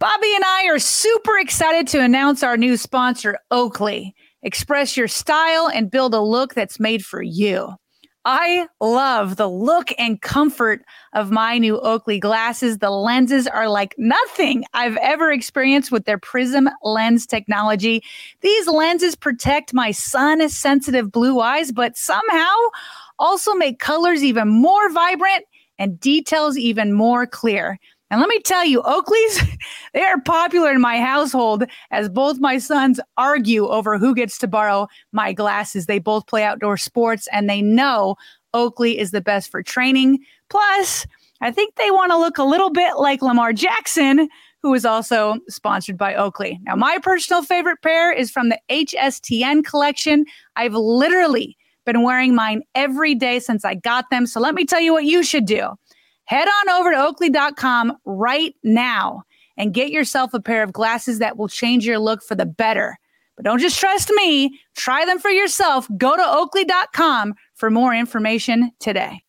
Bobby and I are super excited to announce our new sponsor, Oakley. Express your style and build a look that's made for you. I love the look and comfort of my new Oakley glasses. The lenses are like nothing I've ever experienced with their Prism lens technology. These lenses protect my sun sensitive blue eyes, but somehow also make colors even more vibrant and details even more clear. And let me tell you, Oakleys, they are popular in my household as both my sons argue over who gets to borrow my glasses. They both play outdoor sports and they know Oakley is the best for training. Plus, I think they want to look a little bit like Lamar Jackson, who is also sponsored by Oakley. Now, my personal favorite pair is from the HSTN collection. I've literally been wearing mine every day since I got them. So let me tell you what you should do. Head on over to oakley.com right now and get yourself a pair of glasses that will change your look for the better. But don't just trust me, try them for yourself. Go to oakley.com for more information today.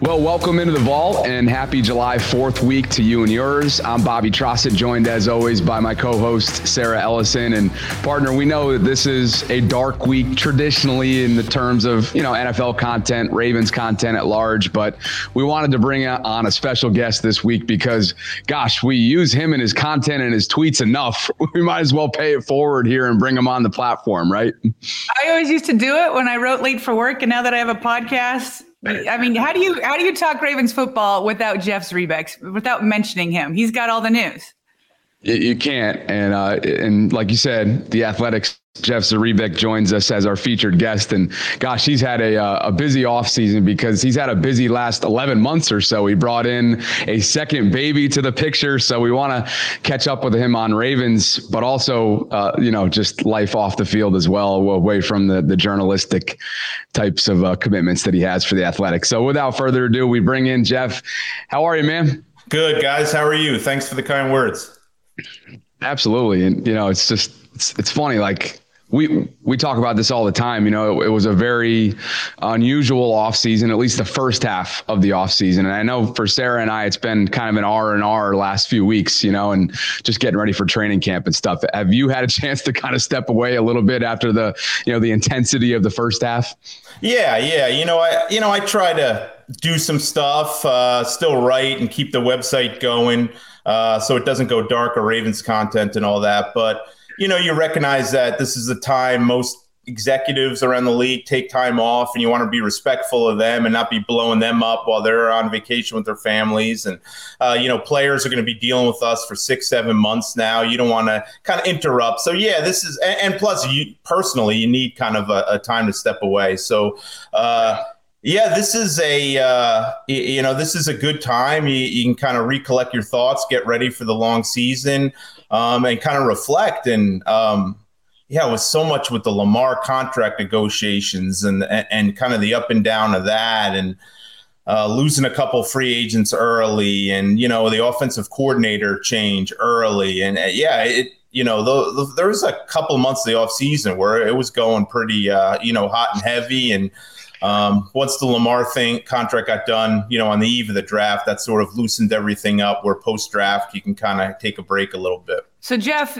Well, welcome into the vault and happy July 4th week to you and yours. I'm Bobby Trossett, joined as always by my co host, Sarah Ellison. And partner, we know that this is a dark week traditionally in the terms of, you know, NFL content, Ravens content at large. But we wanted to bring on a special guest this week because, gosh, we use him and his content and his tweets enough. We might as well pay it forward here and bring him on the platform, right? I always used to do it when I wrote late for work. And now that I have a podcast, I mean, how do you how do you talk Ravens football without Jeff Zrebiec, without mentioning him? He's got all the news. You can't, and uh, and like you said, the Athletics Jeff Zrebiec joins us as our featured guest. And gosh, he's had a, uh, a busy offseason because he's had a busy last 11 months or so. He brought in a second baby to the picture. So we want to catch up with him on Ravens, but also, uh, you know, just life off the field as well, away from the, the journalistic types of uh, commitments that he has for the Athletics. So without further ado, we bring in Jeff. How are you, man? Good, guys. How are you? Thanks for the kind words. Absolutely. And, you know, it's just, it's, it's funny. Like, we we talk about this all the time. You know, it, it was a very unusual off season, at least the first half of the off season. And I know for Sarah and I, it's been kind of an R and R last few weeks. You know, and just getting ready for training camp and stuff. Have you had a chance to kind of step away a little bit after the you know the intensity of the first half? Yeah, yeah. You know, I you know I try to do some stuff, uh, still write and keep the website going, uh, so it doesn't go dark or Ravens content and all that, but you know, you recognize that this is the time most executives around the league take time off and you want to be respectful of them and not be blowing them up while they're on vacation with their families. And uh, you know players are going to be dealing with us for six seven months now. You don't want to kind of interrupt. So yeah this is and, and plus you personally you need kind of a, a time to step away. So uh, yeah, this is a uh, you know this is a good time. You, you can kind of recollect your thoughts, get ready for the long season um, and kind of reflect. And um, yeah, it was so much with the Lamar contract negotiations and, and, and kind of the up and down of that, and uh, losing a couple free agents early, and you know the offensive coordinator change early, and uh, yeah, it you know the, the, there was a couple months of the off season where it was going pretty uh, you know hot and heavy and um, once the Lamar thing contract got done, you know, on the eve of the draft, that sort of loosened everything up. Where post draft, you can kind of take a break a little bit. So Jeff,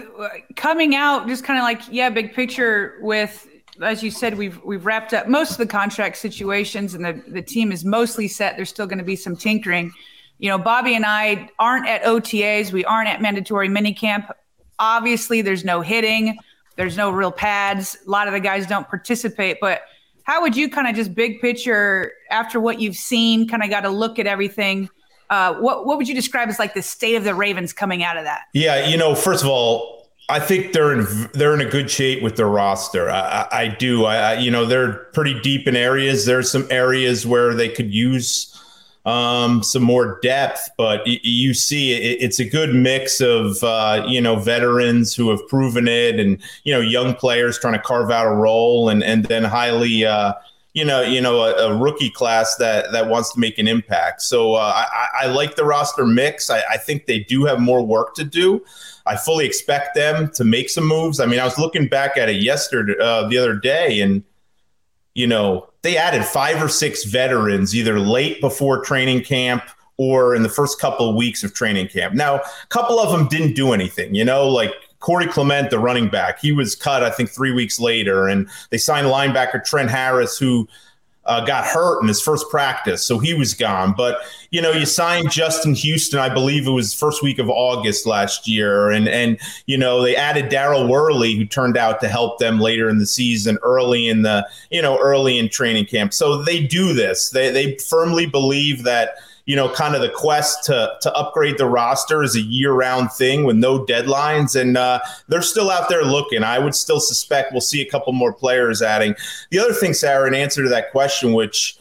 coming out, just kind of like yeah, big picture with as you said, we've we've wrapped up most of the contract situations, and the the team is mostly set. There's still going to be some tinkering. You know, Bobby and I aren't at OTAs. We aren't at mandatory minicamp. Obviously, there's no hitting. There's no real pads. A lot of the guys don't participate, but how would you kind of just big picture after what you've seen, kind of got to look at everything? Uh, what what would you describe as like the state of the Ravens coming out of that? Yeah, you know, first of all, I think they're in they're in a good shape with their roster. I, I, I do. I, I, you know they're pretty deep in areas. There's some areas where they could use um, some more depth, but y- you see it, it's a good mix of uh, you know veterans who have proven it, and you know young players trying to carve out a role, and and then highly. Uh, you know, you know, a, a, rookie class that that wants to make an impact. So uh, I, I, like the roster mix. I, I, think they do have more work to do. I fully expect them to make some moves. I mean, I was looking back at it yesterday, uh, the other day, and you know, they added five or six veterans either late before training camp or in the first couple of weeks of training camp. Now, a couple of them didn't do anything, you know, like Corey Clement, the running back, he was cut, I think, three weeks later. And they signed linebacker Trent Harris, who uh, got hurt in his first practice, so he was gone. But you know, you signed Justin Houston, I believe it was first week of August last year, and and you know they added Daryl Worley, who turned out to help them later in the season, early in the you know early in training camp. So they do this. They they firmly believe that you know, kind of the quest to to upgrade the roster is a year round thing with no deadlines, and uh, they're still out there looking. I would still suspect we'll see a couple more players adding. The other thing, Sarah, in answer to that question, which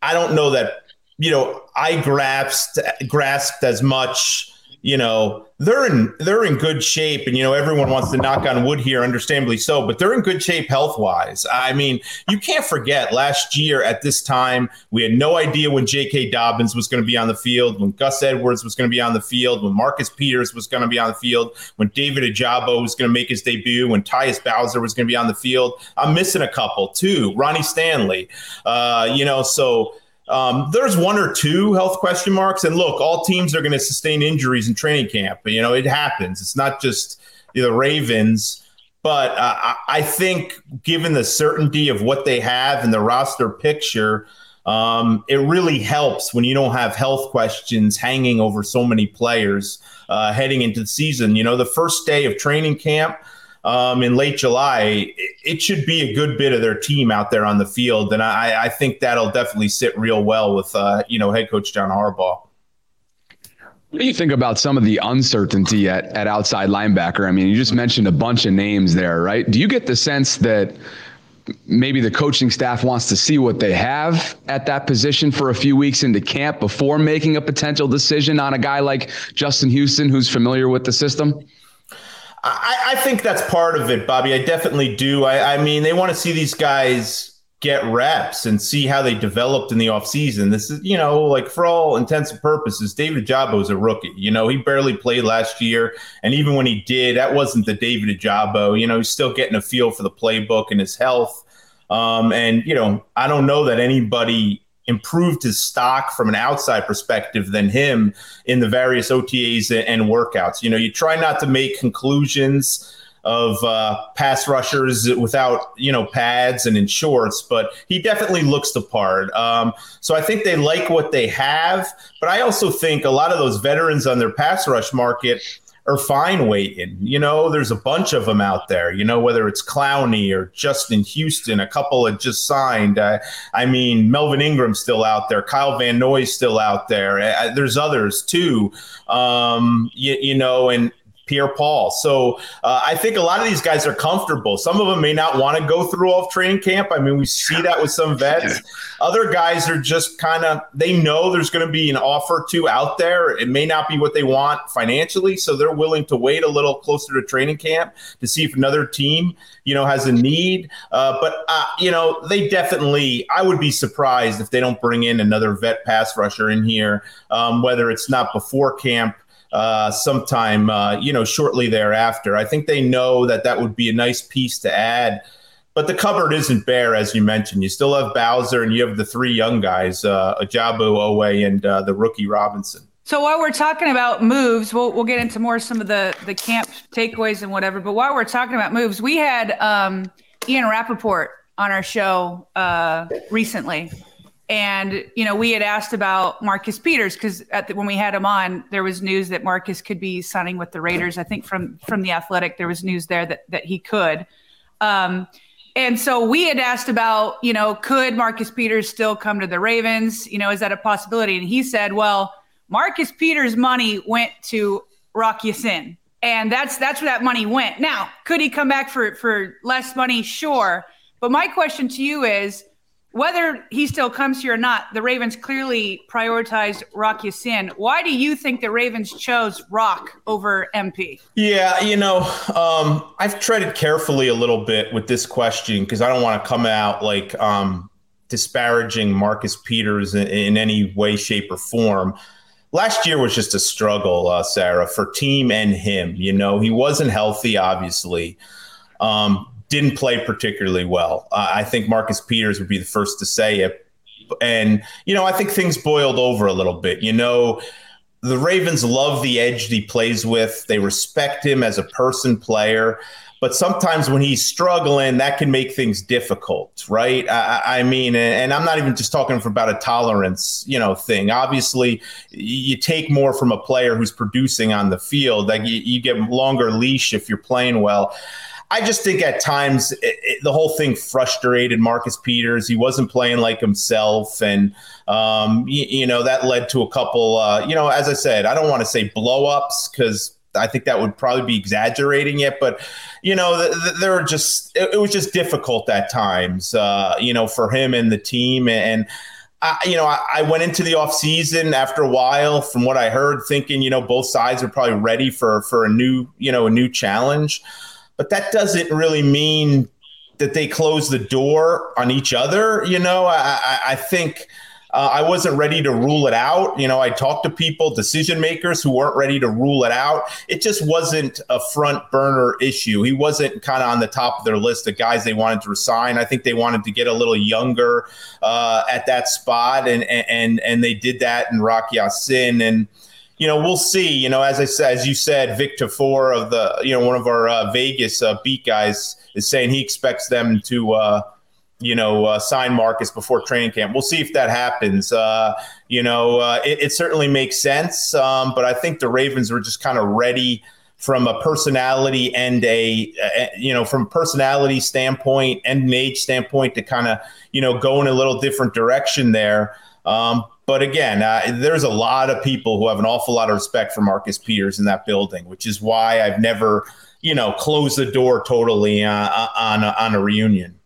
I don't know that you know I grasped grasped as much you know they're in they're in good shape and you know everyone wants to knock on wood here understandably so but they're in good shape health wise i mean you can't forget last year at this time we had no idea when jk dobbins was going to be on the field when gus edwards was going to be on the field when marcus peters was going to be on the field when david ojabo was going to make his debut when tyus bowser was going to be on the field. I'm missing a couple too ronnie stanley. Uh, you know so um, there's one or two health question marks. And look, all teams are going to sustain injuries in training camp. You know, it happens. It's not just the Ravens. But uh, I think, given the certainty of what they have in the roster picture, um, it really helps when you don't have health questions hanging over so many players uh, heading into the season. You know, the first day of training camp, um, in late July, it should be a good bit of their team out there on the field, and I, I think that'll definitely sit real well with uh, you know head coach John Harbaugh. What do you think about some of the uncertainty at, at outside linebacker? I mean, you just mentioned a bunch of names there, right? Do you get the sense that maybe the coaching staff wants to see what they have at that position for a few weeks into camp before making a potential decision on a guy like Justin Houston, who's familiar with the system? I, I, think that's part of it, Bobby. I definitely do. I, I mean, they want to see these guys get reps and see how they developed in the offseason. This is, you know, like for all intents and purposes, David Ojabo is a rookie. You know, he barely played last year. And even when he did, that wasn't the David Ojabo. You know, he's still getting a feel for the playbook and his health. Um, and, you know, I don't know that anybody improved his stock from an outside perspective than him in the various OTAs and workouts. You know, you try not to make conclusions of uh, pass rushers without you know pads and in shorts, but he definitely looks the part. Um, so I think they like what they have, but I also think a lot of those veterans on their pass rush market are fine waiting. You know, there's a bunch of them out there. You know, whether it's Clowney or Justin Houston, a couple had just signed. I mean, Melvin Ingram's still out there. Kyle Van Noy's still out there. There's others too. Um, you, you know, and Pierre Paul. So uh, I think a lot of these guys are comfortable. Some of them may not want to go through all of training camp. I mean, we see that with some vets. Other guys are just kind of they know there's going to be an offer to out there. It may not be what they want financially, so they're willing to wait a little closer to training camp to see if another team you know has a need. Uh, but uh, you know, they definitely. I would be surprised if they don't bring in another vet pass rusher in here, um, whether it's not before camp uh, sometime, uh, you know, shortly thereafter. I think they know that that would be a nice piece to add. But the cupboard isn't bare, as you mentioned. You still have Bowser, and you have the three young guys, uh, Ojabo, Oweh, and uh, the rookie Robinson. So while we're talking about moves, we'll we'll get into more some of the the camp takeaways and whatever. But while we're talking about moves, we had um, Ian Rapoport on our show uh, recently, and you know, we had asked about Marcus Peters because when we had him on, there was news that Marcus could be signing with the Raiders. I think from from the Athletic, there was news there that that he could. Um, and so we had asked about, you know, could Marcus Peters still come to the Ravens? You know, is that a possibility? And he said, well, Marcus Peters' money went to Rock Ya-Sin. And that's that's where that money went. Now, could he come back for for less money? Sure. But my question to you is whether he still comes here or not, the Ravens clearly prioritized Rock Ya-Sin. Why do you think the Ravens chose Rock over MP? Yeah, you know, um, I've treaded carefully a little bit with this question because I don't want to come out like um, disparaging Marcus Peters in, in, any way, shape, or form. Last year was just a struggle, uh, Sarah, for team and him. You know, he wasn't healthy, obviously. Um, didn't play particularly well. Uh, I think Marcus Peters would be the first to say it. And, you know, I think things boiled over a little bit. You know, the Ravens love the edge he plays with, they respect him as a person player. But sometimes when he's struggling, that can make things difficult, right? I, I mean, and I'm not even just talking for about a tolerance, you know, thing. Obviously, you take more from a player who's producing on the field. Like you, you get longer leash if you're playing well. I just think at times it, it, the whole thing frustrated Marcus Peters. He wasn't playing like himself, and um, you, you, know that led to a couple. Uh, you know, as I said, I don't want to say blowups because I think that would probably be exaggerating it, but you know, there were just it, it, was just difficult at times. Uh, you know, for him and the team, and I, you know, I, I, went into the off season after a while, from what I heard, thinking you know both sides are probably ready for for a new you know a new challenge, but that doesn't really mean that they close the door on each other. You know, I, I, I think uh, I wasn't ready to rule it out. You know, I talked to people, decision makers who weren't ready to rule it out. It just wasn't a front burner issue. He wasn't kind of on the top of their list of guys they wanted to resign. I think they wanted to get a little younger uh, at that spot, and and and they did that in Rock Ya-Sin and you know, we'll see. You know, as I said, as you said, Vic Tafur of the, you know, one of our uh, Vegas uh, beat guys is saying he expects them to, uh, you know, uh, sign Marcus before training camp. We'll see if that happens. Uh, you know, uh, it, it, certainly makes sense, um, but I think the Ravens were just kind of ready from a personality and a, a, you know, from personality standpoint and an age standpoint to kind of, you know, go in a little different direction there. Um, but again, uh, there's a lot of people who have an awful lot of respect for Marcus Peters in that building, which is why I've never, you know, closed the door totally uh, on a, on a reunion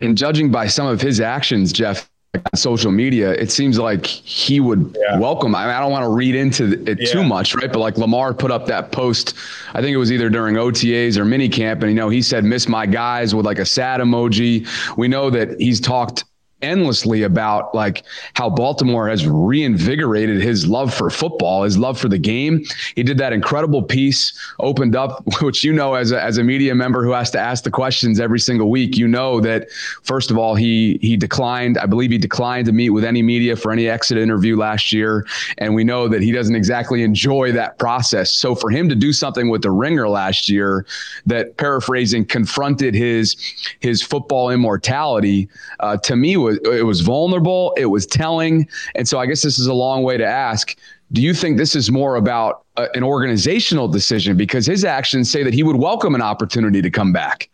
and judging by some of his actions, Jeff, on social media, it seems like he would yeah. welcome. I, mean, I don't want to read into it yeah. too much, right? But like Lamar put up that post, I think it was either during OTAs or minicamp, and you know he said "miss my guys" with like a sad emoji. We know that he's talked endlessly about like how Baltimore has reinvigorated his love for football, his love for the game. He did that incredible piece, opened up, which you know as a, as a media member who has to ask the questions every single week, you know that first of all he he declined, I believe he declined to meet with any media for any exit interview last year, and we know that he doesn't exactly enjoy that process. So for him to do something with the ringer last year that paraphrasing confronted his his football immortality uh, to me was was it was vulnerable, it was telling, and so I guess this is a long way to ask. Do you think this is more about a, an organizational decision because his actions say that he would welcome an opportunity to come back?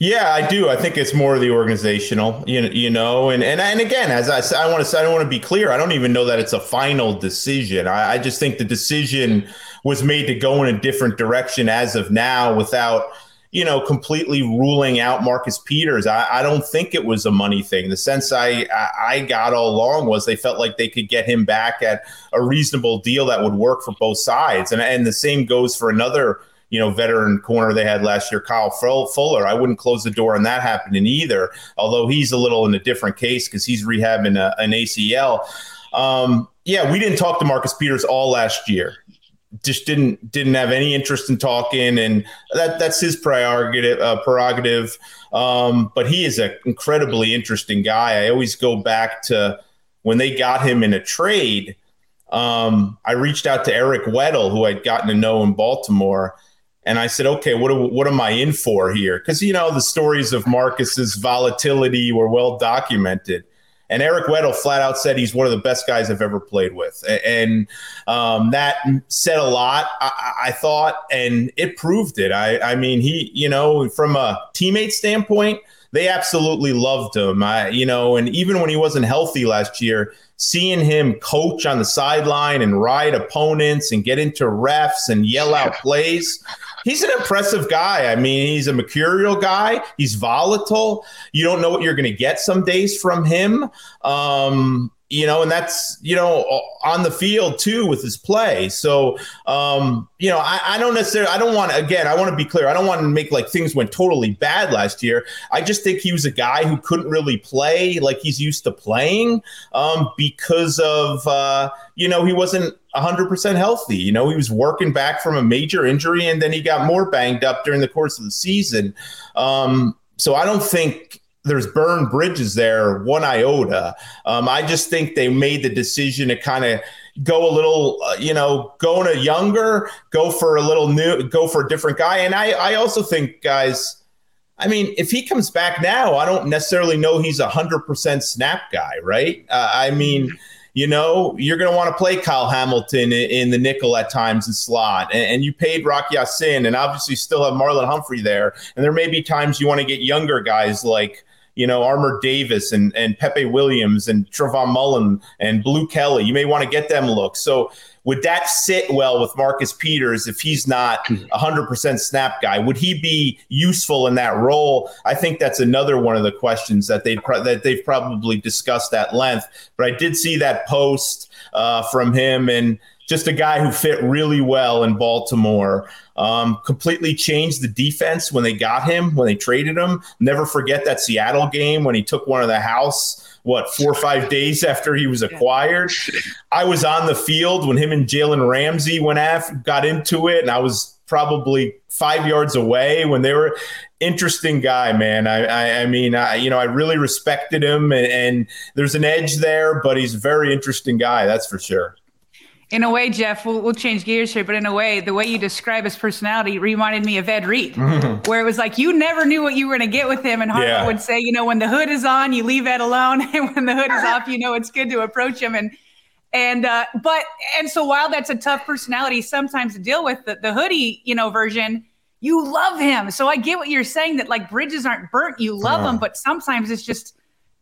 Yeah, I do. I think it's more of the organizational, you know, you know, and and and again, as I said, I want to say, I don't want to be clear. I don't even know that it's a final decision. I, I just think the decision was made to go in a different direction as of now, without you know, completely ruling out Marcus Peters. I, I, don't think it was a money thing. The sense I, I got all along was they felt like they could get him back at a reasonable deal that would work for both sides. And, and the same goes for another, you know, veteran corner they had last year, Kyle Fuller. I wouldn't close the door on that happening either, although he's a little in a different case because he's rehabbing a, an ACL. Um, yeah, we didn't talk to Marcus Peters all last year just didn't didn't have any interest in talking, and that that's his prerogative. Uh, prerogative. Um, but he is an incredibly interesting guy. I always go back to when they got him in a trade. Um, I reached out to Eric Weddle, who I'd gotten to know in Baltimore, and I said, "Okay, what what am I in for here?" Because you know the stories of Marcus's volatility were well documented. And Eric Weddle flat out said he's one of the best guys I've ever played with. And um, that said a lot, I, I, thought, and it proved it. I, I mean, he, you know, from a teammate standpoint, they absolutely loved him. I, you know, and even when he wasn't healthy last year, seeing him coach on the sideline and ride opponents and get into refs and yell out plays he's an impressive guy. I mean, he's a mercurial guy. He's volatile. You don't know what you're going to get some days from him. Um, you know, and that's, you know, on the field too with his play. So, um, you know, I, I don't necessarily, I don't want to, again, I want to be clear. I don't want to make like things went totally bad last year. I just think he was a guy who couldn't really play like he's used to playing um, because of, uh, you know, he wasn't 100% healthy. You know, he was working back from a major injury and then he got more banged up during the course of the season. Um, so I don't think there's burned bridges there one iota. Um, I just think they made the decision to kind of go a little, uh, you know, go a younger, go for a little new, go for a different guy. And I, I also think, guys, I mean, if he comes back now, I don't necessarily know he's a hundred percent snap guy, right? Uh, I mean. You know, you're going to want to play Kyle Hamilton in, in, the nickel at times and slot, and, and you paid Rock Ya-Sin, and obviously still have Marlon Humphrey there. And there may be times you want to get younger guys like you know, Armour Davis and, and Pepe Williams and Trayvon Mullen and Blu Kelly. You may want to get them looks. So would that sit well with Marcus Peters if he's not a 100% snap guy? Would he be useful in that role? I think that's another one of the questions that they pro- that they've probably discussed at length. But I did see that post uh, from him and just a guy who fit really well in Baltimore. Um, completely changed the defense when they got him, when they traded him. Never forget that Seattle game when he took one of the house, what, four or five days after he was acquired. I was on the field when him and Jalen Ramsey went af- got into it, and I was probably five yards away when they were interesting guy, man. I, I, I mean, I, you know, I really respected him, and, and there's an edge there, but he's a very interesting guy, that's for sure in a way, Jeff, we'll, we'll change gears here, but in a way, the way you describe his personality reminded me of Ed Reed, mm-hmm. where it was like you never knew what you were going to get with him. And Harbaugh yeah. would say, you know, when the hood is on, you leave Ed alone, and when the hood is off, you know it's good to approach him. And and uh, but and so while that's a tough personality sometimes to deal with, the, the hoodie, you know, version, you love him. So I get what you're saying that like bridges aren't burnt, you love uh. him, but sometimes it's just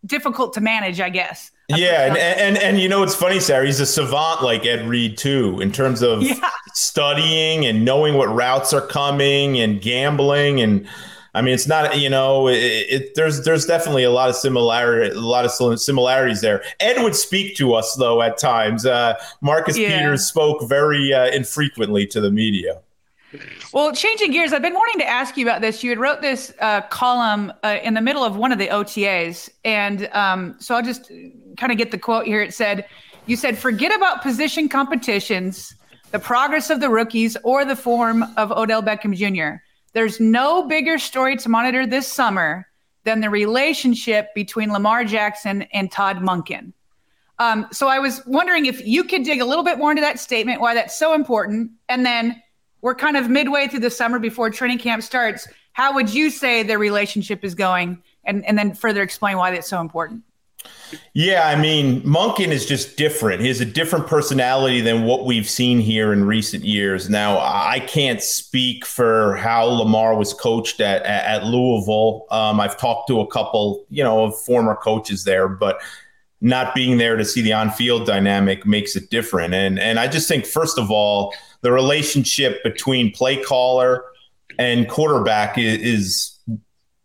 difficult to manage, I guess. Yeah, and, and and you know it's funny, Sarah. He's a savant like Ed Reed too, in terms of yeah. studying and knowing what routes are coming and gambling and. I mean, it's not you know, it, it, there's there's definitely a lot of similarity, a lot of similarities there. Ed would speak to us though at times. Uh, Marcus yeah. Peters spoke very uh, infrequently to the media. Well, changing gears, I've been wanting to ask you about this. You had wrote this uh, column uh, in the middle of one of the OTAs, and um, so I'll just kind of get the quote here. It said, "You said forget about position competitions, the progress of the rookies, or the form of Odell Beckham Jr. There's no bigger story to monitor this summer than the relationship between Lamar Jackson and Todd Monken." Um, so I was wondering if you could dig a little bit more into that statement, why that's so important, and then we're kind of midway through the summer before training camp starts. How would you say their relationship is going? And, and then further explain why that's so important. Yeah, I mean, Monken is just different. He has a different personality than what we've seen here in recent years. Now, I can't speak for how Lamar was coached at, at Louisville. Um, I've talked to a couple, you know, of former coaches there, but not being there to see the on-field dynamic makes it different. And and I just think, first of all, the relationship between play caller and quarterback is, is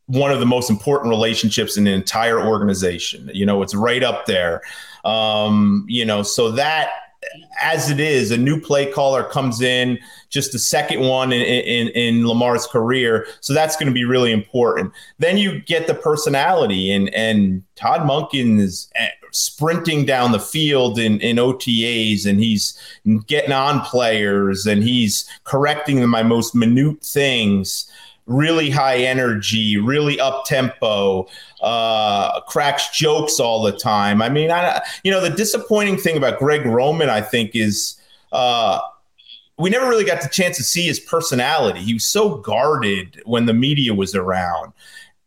one of the most important relationships in the entire organization. You know, it's right up there. Um, you know, so that as it is, a new play caller comes in, just the second one in, in, in Lamar's career. So that's going to be really important. Then you get the personality, and and Todd Monken is sprinting down the field in, in OTAs, and he's getting on players, and he's correcting my most minute things really high energy, really up tempo, uh, cracks jokes all the time. I mean, I, you know, the disappointing thing about Greg Roman, I think, is uh, we never really got the chance to see his personality. He was so guarded when the media was around.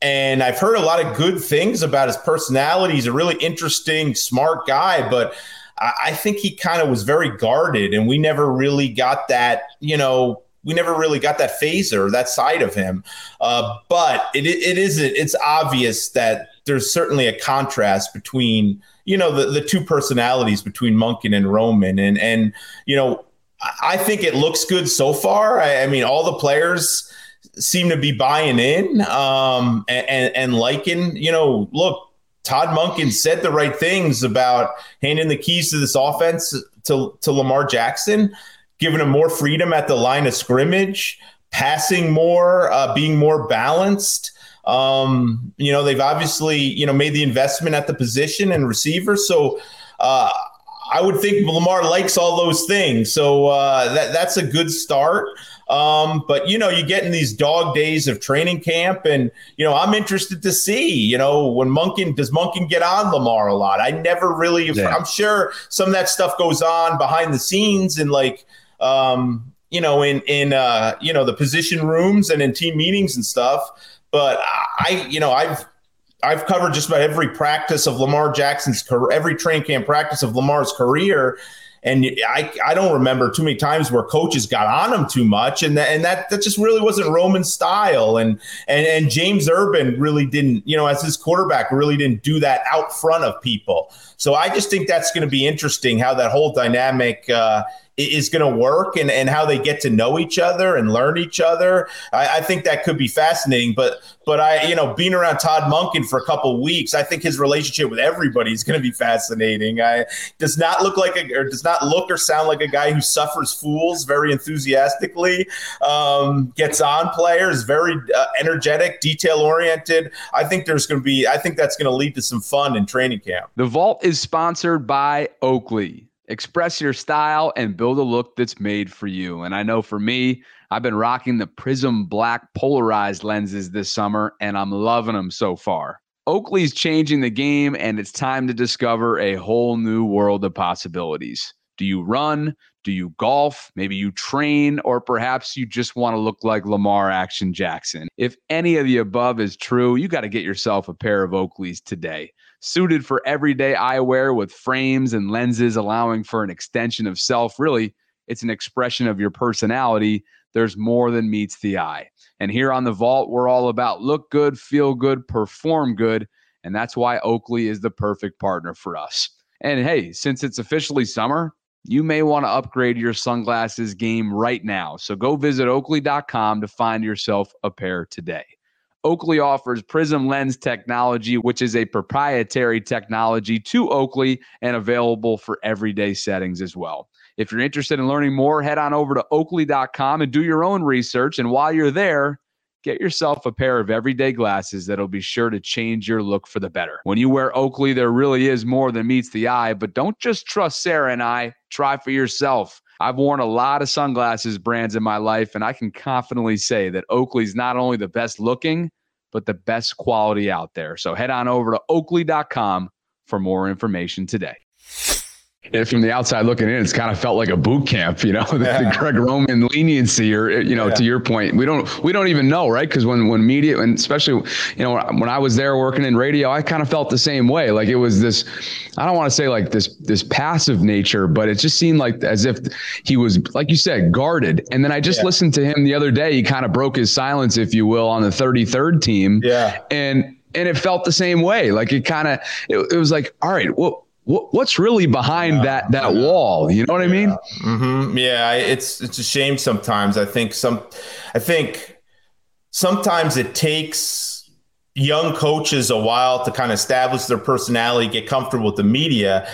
And I've heard a lot of good things about his personality. He's a really interesting, smart guy, but I think he kind of was very guarded, and we never really got that, you know, we never really got that phaser, that side of him. Uh, but it, it is it's obvious that there's certainly a contrast between you know the, the two personalities between Monken and Roman, and and you know I think it looks good so far. I, I mean, all the players seem to be buying in um, and, and, liking. You know, look, Todd Monken said the right things about handing the keys to this offense to, to Lamar Jackson, giving him more freedom at the line of scrimmage, passing more, uh, being more balanced. Um, you know, they've obviously, you know, made the investment at the position and receiver. So uh, I would think Lamar likes all those things. So uh, that that's a good start. Um, but you know, you get in these dog days of training camp, and you know, I'm interested to see. You know, when Monken does Monken get on Lamar a lot? I never really. Yeah. I'm sure some of that stuff goes on behind the scenes, and like. Um, you know, in in uh, you know the position rooms and in team meetings and stuff. But I, you know, I've I've covered just about every practice of Lamar Jackson's career, every train camp practice of Lamar's career. And I, I don't remember too many times where coaches got on him too much, and that, and that that just really wasn't Roman style. And and and James Urban really didn't, you know, as his quarterback, really didn't do that out front of people. So I just think that's going to be interesting how that whole dynamic uh, is going to work and, and how they get to know each other and learn each other. I, I, think that could be fascinating. But but I, you know, being around Todd Monken for a couple weeks, I think his relationship with everybody is going to be fascinating. I does not look like a or does not look or sound like a guy who suffers fools very enthusiastically. Um, gets on players, very uh, energetic, detail oriented. I think there's going to be. I think that's going to lead to some fun in training camp. The Vault is sponsored by Oakley. Express your style and build a look that's made for you. And I know for me, I've been rocking the Prism Black polarized lenses this summer, and I'm loving them so far. Oakley's changing the game, and it's time to discover a whole new world of possibilities. Do you run? Do you golf? Maybe you train, or perhaps you just want to look like Lamar Action Jackson. If any of the above is true, you got to get yourself a pair of Oakleys today suited for everyday eyewear with frames and lenses allowing for an extension of self. Really, it's an expression of your personality. There's more than meets the eye. And here on the Vault, we're all about look good, feel good, perform good. And that's why Oakley is the perfect partner for us. And hey, since it's officially summer, you may want to upgrade your sunglasses game right now. So go visit oakley.com to find yourself a pair today. Oakley offers Prism Lens technology, which is a proprietary technology to Oakley and available for everyday settings as well. If you're interested in learning more, head on over to oakley.com and do your own research. And while you're there, get yourself a pair of everyday glasses that'll be sure to change your look for the better. When you wear Oakley, there really is more than meets the eye, but don't just trust Sarah and I, try for yourself. I've worn a lot of sunglasses brands in my life, and I can confidently say that Oakley's not only the best looking, but the best quality out there. So head on over to oakley.com for more information today and from the outside looking in, it's kind of felt like a boot camp, you know, the, the Greg Roman leniency, or eh, you know, yeah. to your point, we don't we don't even know, right? Because when when media, and especially you know when I was there working in radio, I kind of felt the same way. Like it was this, I don't want to say like this this passive nature, but it just seemed like as if he was, like you said, guarded. And then I just yeah. listened to him the other day. He kind of broke his silence, if you will, on the 33rd team. Yeah, and and it felt the same way. Like it kind of, it, it was like, all right, well what's really behind yeah, that that wall? You know what yeah. i mean? Mm-hmm. yeah it's it's a shame sometimes. I think some i think sometimes it takes young coaches a while to kind of establish their personality get comfortable with the media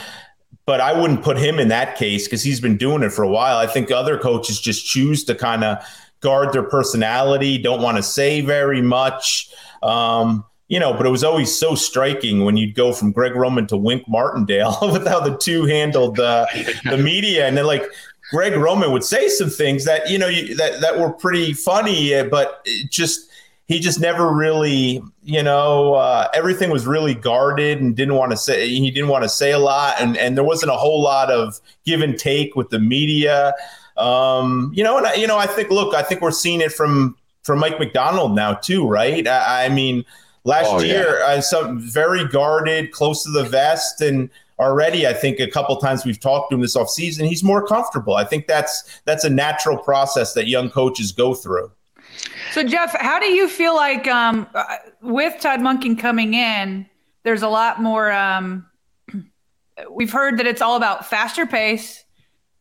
but i wouldn't put him in that case because he's been doing it for a while. I think other coaches just choose to kind of guard their personality don't want to say very much um, you know, but it was always so striking when you'd go from Greg Roman to Wink Martindale with how the two handled uh, the media, and then like Greg Roman would say some things that you know you, that that were pretty funny, uh, but just he just never really, you know, uh, everything was really guarded and didn't want to say he didn't want to say a lot, and and there wasn't a whole lot of give and take with the media. Um, you know, and I, you know, I think look, I think we're seeing it from from Mike Macdonald now too, right? I, I mean Last oh, year, yeah. uh, some very guarded, close to the vest, and already I think a couple times we've talked to him this offseason, he's more comfortable. I think that's that's a natural process that young coaches go through. So Jeff, how do you feel like um, uh, with Todd Monken coming in, there's a lot more. Um, we've heard that it's all about faster pace.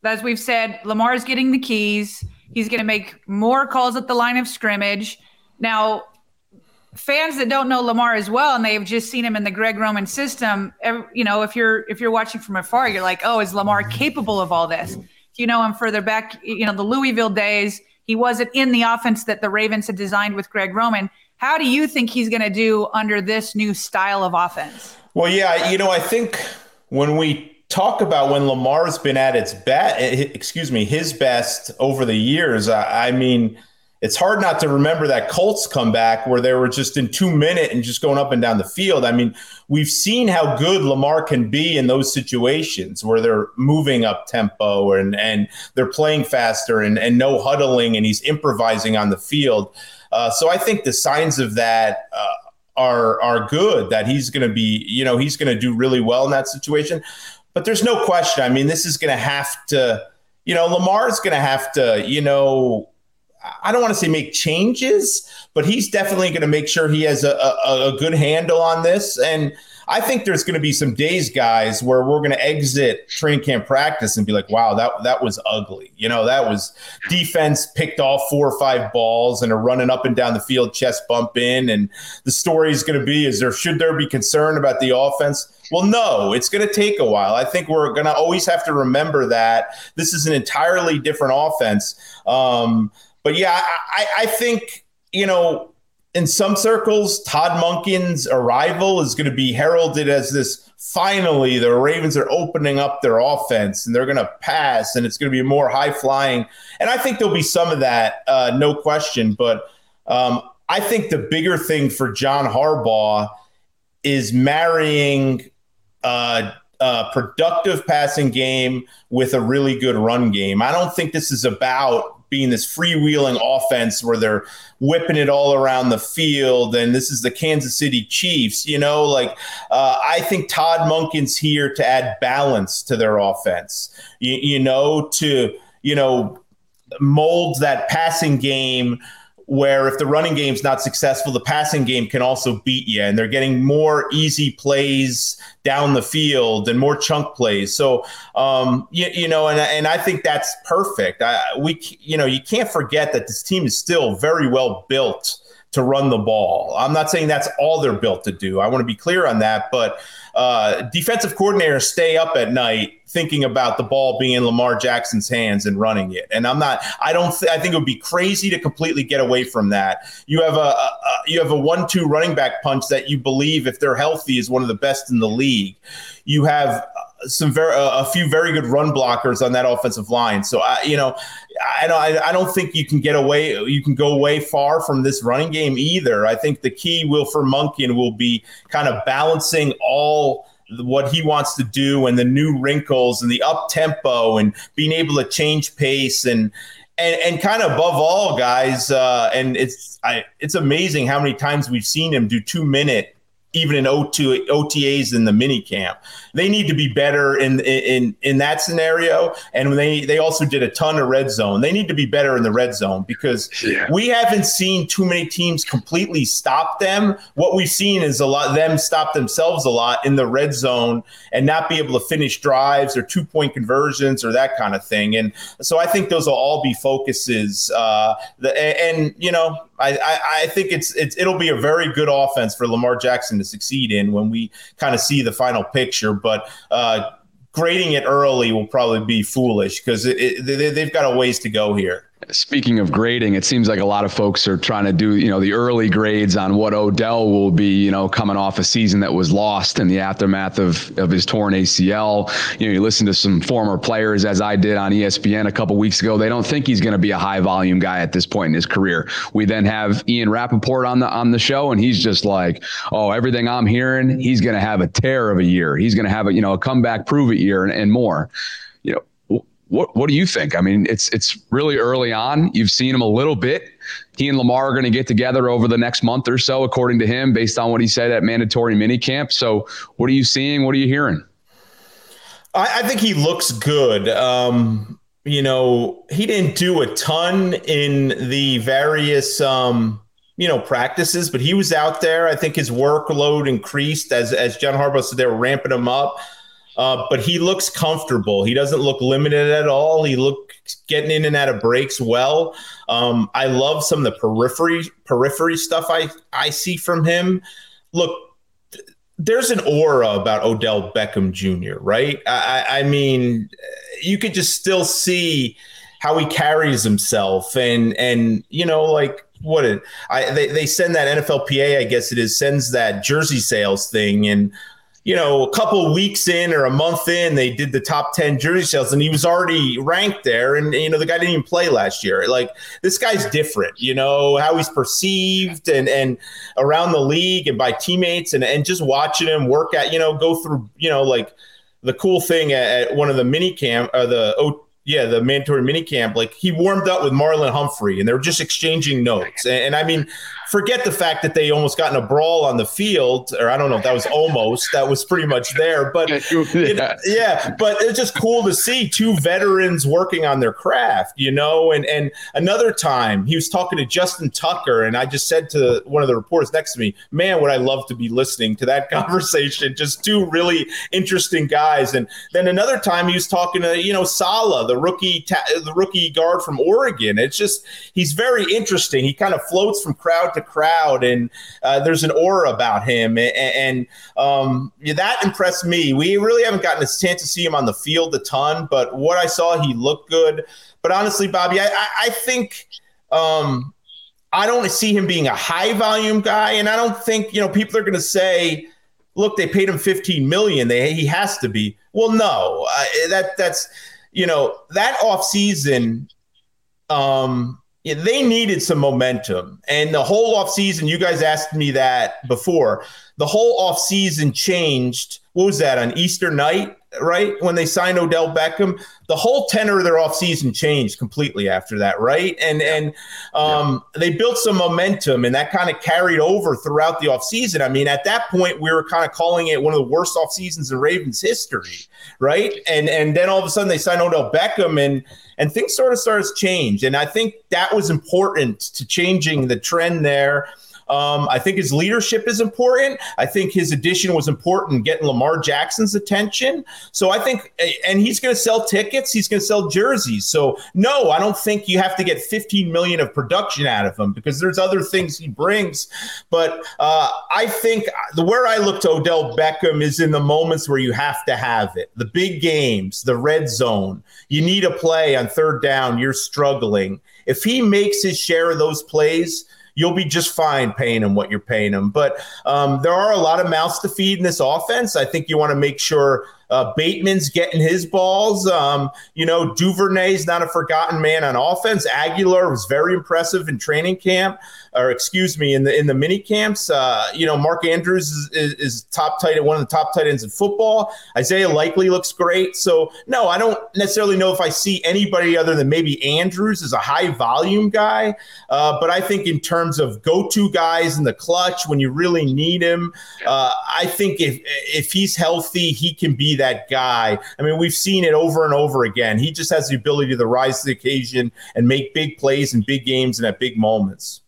As we've said, Lamar's getting the keys. He's going to make more calls at the line of scrimmage. Now, fans that don't know Lamar as well, and they've just seen him in the Greg Roman system, you know, if you're if you're watching from afar, you're like, oh, is Lamar capable of all this? If you know him further back, you know the Louisville days, he wasn't in the offense that the Ravens had designed with Greg Roman. How do you think he's going to do under this new style of offense? Well, yeah, you know, I think when we talk about when Lamar's been at its best, eh, excuse me, his best over the years, I, I mean it's hard not to remember that Colts comeback where they were just in two minute and just going up and down the field. I mean, we've seen how good Lamar can be in those situations where they're moving up tempo and and they're playing faster and, and no huddling and he's improvising on the field. Uh, so I think the signs of that uh, are are good. That he's going to be, you know, he's going to do really well in that situation. But there's no question. I mean, this is going to have to, you know, Lamar's going to have to, you know I don't want to say make changes, but he's definitely going to make sure he has a, a, a, good handle on this. And I think there's going to be some days, guys, where we're going to exit training camp practice and be like, wow, that, that was ugly. You know, that was defense picked off four or five balls and are running up and down the field, chest bump in. And the story is going to be, is there, should there be concern about the offense? Well, no, it's going to take a while. I think we're going to always have to remember that this is an entirely different offense. Um, but yeah, I, I think, you know, in some circles, Todd Monken's arrival is going to be heralded as this finally the Ravens are opening up their offense and they're going to pass and it's going to be more high flying. And I think there'll be some of that, uh, no question. But um, I think the bigger thing for John Harbaugh is marrying uh, a productive passing game with a really good run game. I don't think this is about being this freewheeling offense where they're whipping it all around the field. And this is the Kansas City Chiefs. You know, like uh, I think Todd Monken's here to add balance to their offense. You, you know, to you know mold that passing game where if the running game's not successful, the passing game can also beat you. And they're getting more easy plays down the field and more chunk plays. So, um, you, you, know, and, and I think that's perfect. I, we, you know, you can't forget that this team is still very well built to run the ball. I'm not saying that's all they're built to do. I want to be clear on that, but uh, defensive coordinators stay up at night thinking about the ball being in Lamar Jackson's hands and running it. And I'm not. I don't. Th- I think it would be crazy to completely get away from that. You have a, a, a you have a one-two running back punch that you believe, if they're healthy, is one of the best in the league. You have some very a few very good run blockers on that offensive line. So I, you know, I don't I don't think you can get away you can go way far from this running game either. I think the key will for Monken will be kind of balancing all what he wants to do and the new wrinkles and the up tempo and being able to change pace and and, and kind of above all guys uh, and it's I, it's amazing how many times we've seen him do two minute even in O2 OTAs in the mini camp. They need to be better in in in that scenario. And they they also did a ton of red zone. They need to be better in the red zone because yeah. we haven't seen too many teams completely stop them. What we've seen is a lot them stop themselves a lot in the red zone and not be able to finish drives or two point conversions or that kind of thing. And so I think those will all be focuses. Uh, the, and you know I, I, think it's, it's it'll be a very good offense for Lamar Jackson to succeed in when we kind of see the final picture. But uh, grading it early will probably be foolish because they, they've got a ways to go here. Speaking of grading, it seems like a lot of folks are trying to do, you know, the early grades on what Odell will be, you know, coming off a season that was lost in the aftermath of, of his torn ACL. You know, you listen to some former players, as I did on ESPN a couple weeks ago. They don't think he's going to be a high volume guy at this point in his career. We then have Ian Rapoport on the on the show, and he's just like, oh, everything I'm hearing, he's going to have a tear of a year. He's going to have a, you know, a comeback prove it year and, and more. You know, what what do you think? I mean, it's it's really early on. You've seen him a little bit. He and Lamar are going to get together over the next month or so, according to him, based on what he said at mandatory minicamp. So, what are you seeing? What are you hearing? I, I think he looks good. Um, you know, he didn't do a ton in the various um, you know practices, but he was out there. I think his workload increased as as John Harbaugh said they were ramping him up. Uh, but he looks comfortable. He doesn't look limited at all. He looks getting in and out of breaks well. Um, I love some of the periphery periphery stuff I I see from him. Look, there's an aura about Odell Beckham Jr. Right? I, I mean, you could just still see how he carries himself, and and you know, like what it, I they they send that NFLPA, I guess it is, sends that jersey sales thing, and you know, a couple weeks in or a month in, they did the top 10 jersey sales and he was already ranked there. And, you know, the guy didn't even play last year. Like, this guy's different, you know, how he's perceived and, and around the league and by teammates and, and just watching him work at, you know, go through, you know, like the cool thing at, at one of the mini camp or uh, the o, yeah, the mandatory mini camp, like he warmed up with Marlon Humphrey and they were just exchanging notes. And, and, I mean, forget the fact that they almost got in a brawl on the field, or I don't know if that was almost, that was pretty much there. But it, yeah, but it's just cool to see two veterans working on their craft, you know. And and another time he was talking to Justin Tucker, and I just said to one of the reporters next to me, man, would I love to be listening to that conversation. Just two really interesting guys. And then another time he was talking to, you know, Sala, the rookie, ta- the rookie guard from Oregon. It's just, he's very interesting. He kind of floats from crowd to crowd, and uh, there's an aura about him, and, and um, yeah, that impressed me. We really haven't gotten a chance to see him on the field a ton, but what I saw, he looked good. But honestly, Bobby, I, I, I think. Um, I don't see him being a high volume guy, and I don't think you know people are going to say, "Look, they paid him 15 million. They he has to be." Well, no, uh, that that's you know that off season. Um, yeah, they needed some momentum. And the whole offseason, you guys asked me that before. The whole offseason changed. What was that on Easter night, right? When they signed Odell Beckham, the whole tenor of their offseason changed completely after that, right? And and um, yeah. they built some momentum, and that kind of carried over throughout the offseason. I mean, at that point, we were kind of calling it one of the worst off seasons in Ravens history, right? And and then all of a sudden they signed Odell Beckham, and and things sort of starts change. And I think that was important to changing the trend there. Um, I think his leadership is important. I think his addition was important, getting Lamar Jackson's attention. So I think, and he's going to sell tickets. He's going to sell jerseys. So no, I don't think you have to get 15 million of production out of him because there's other things he brings. But uh, I think the where I look to Odell Beckham is in the moments where you have to have it, the big games, the red zone. You need a play on third down. You're struggling. If he makes his share of those plays, you'll be just fine paying him what you're paying him. But um, there are a lot of mouths to feed in this offense. I think you want to make sure uh, Bateman's getting his balls. Um, you know, Duvernay's not a forgotten man on offense. Agholor was very impressive in training camp, or excuse me, in the in the mini camps. Uh, you know, Mark Andrews is, is, is, top tight one of the top tight ends in football. Isaiah Likely looks great. So no, I don't necessarily know if I see anybody other than maybe Andrews as a high volume guy. Uh, but I think in terms of go to guys in the clutch when you really need him, uh, I think if if he's healthy, he can be that guy. I mean, we've seen it over and over again. He just has the ability to rise to the occasion and make big plays in big games and at big moments.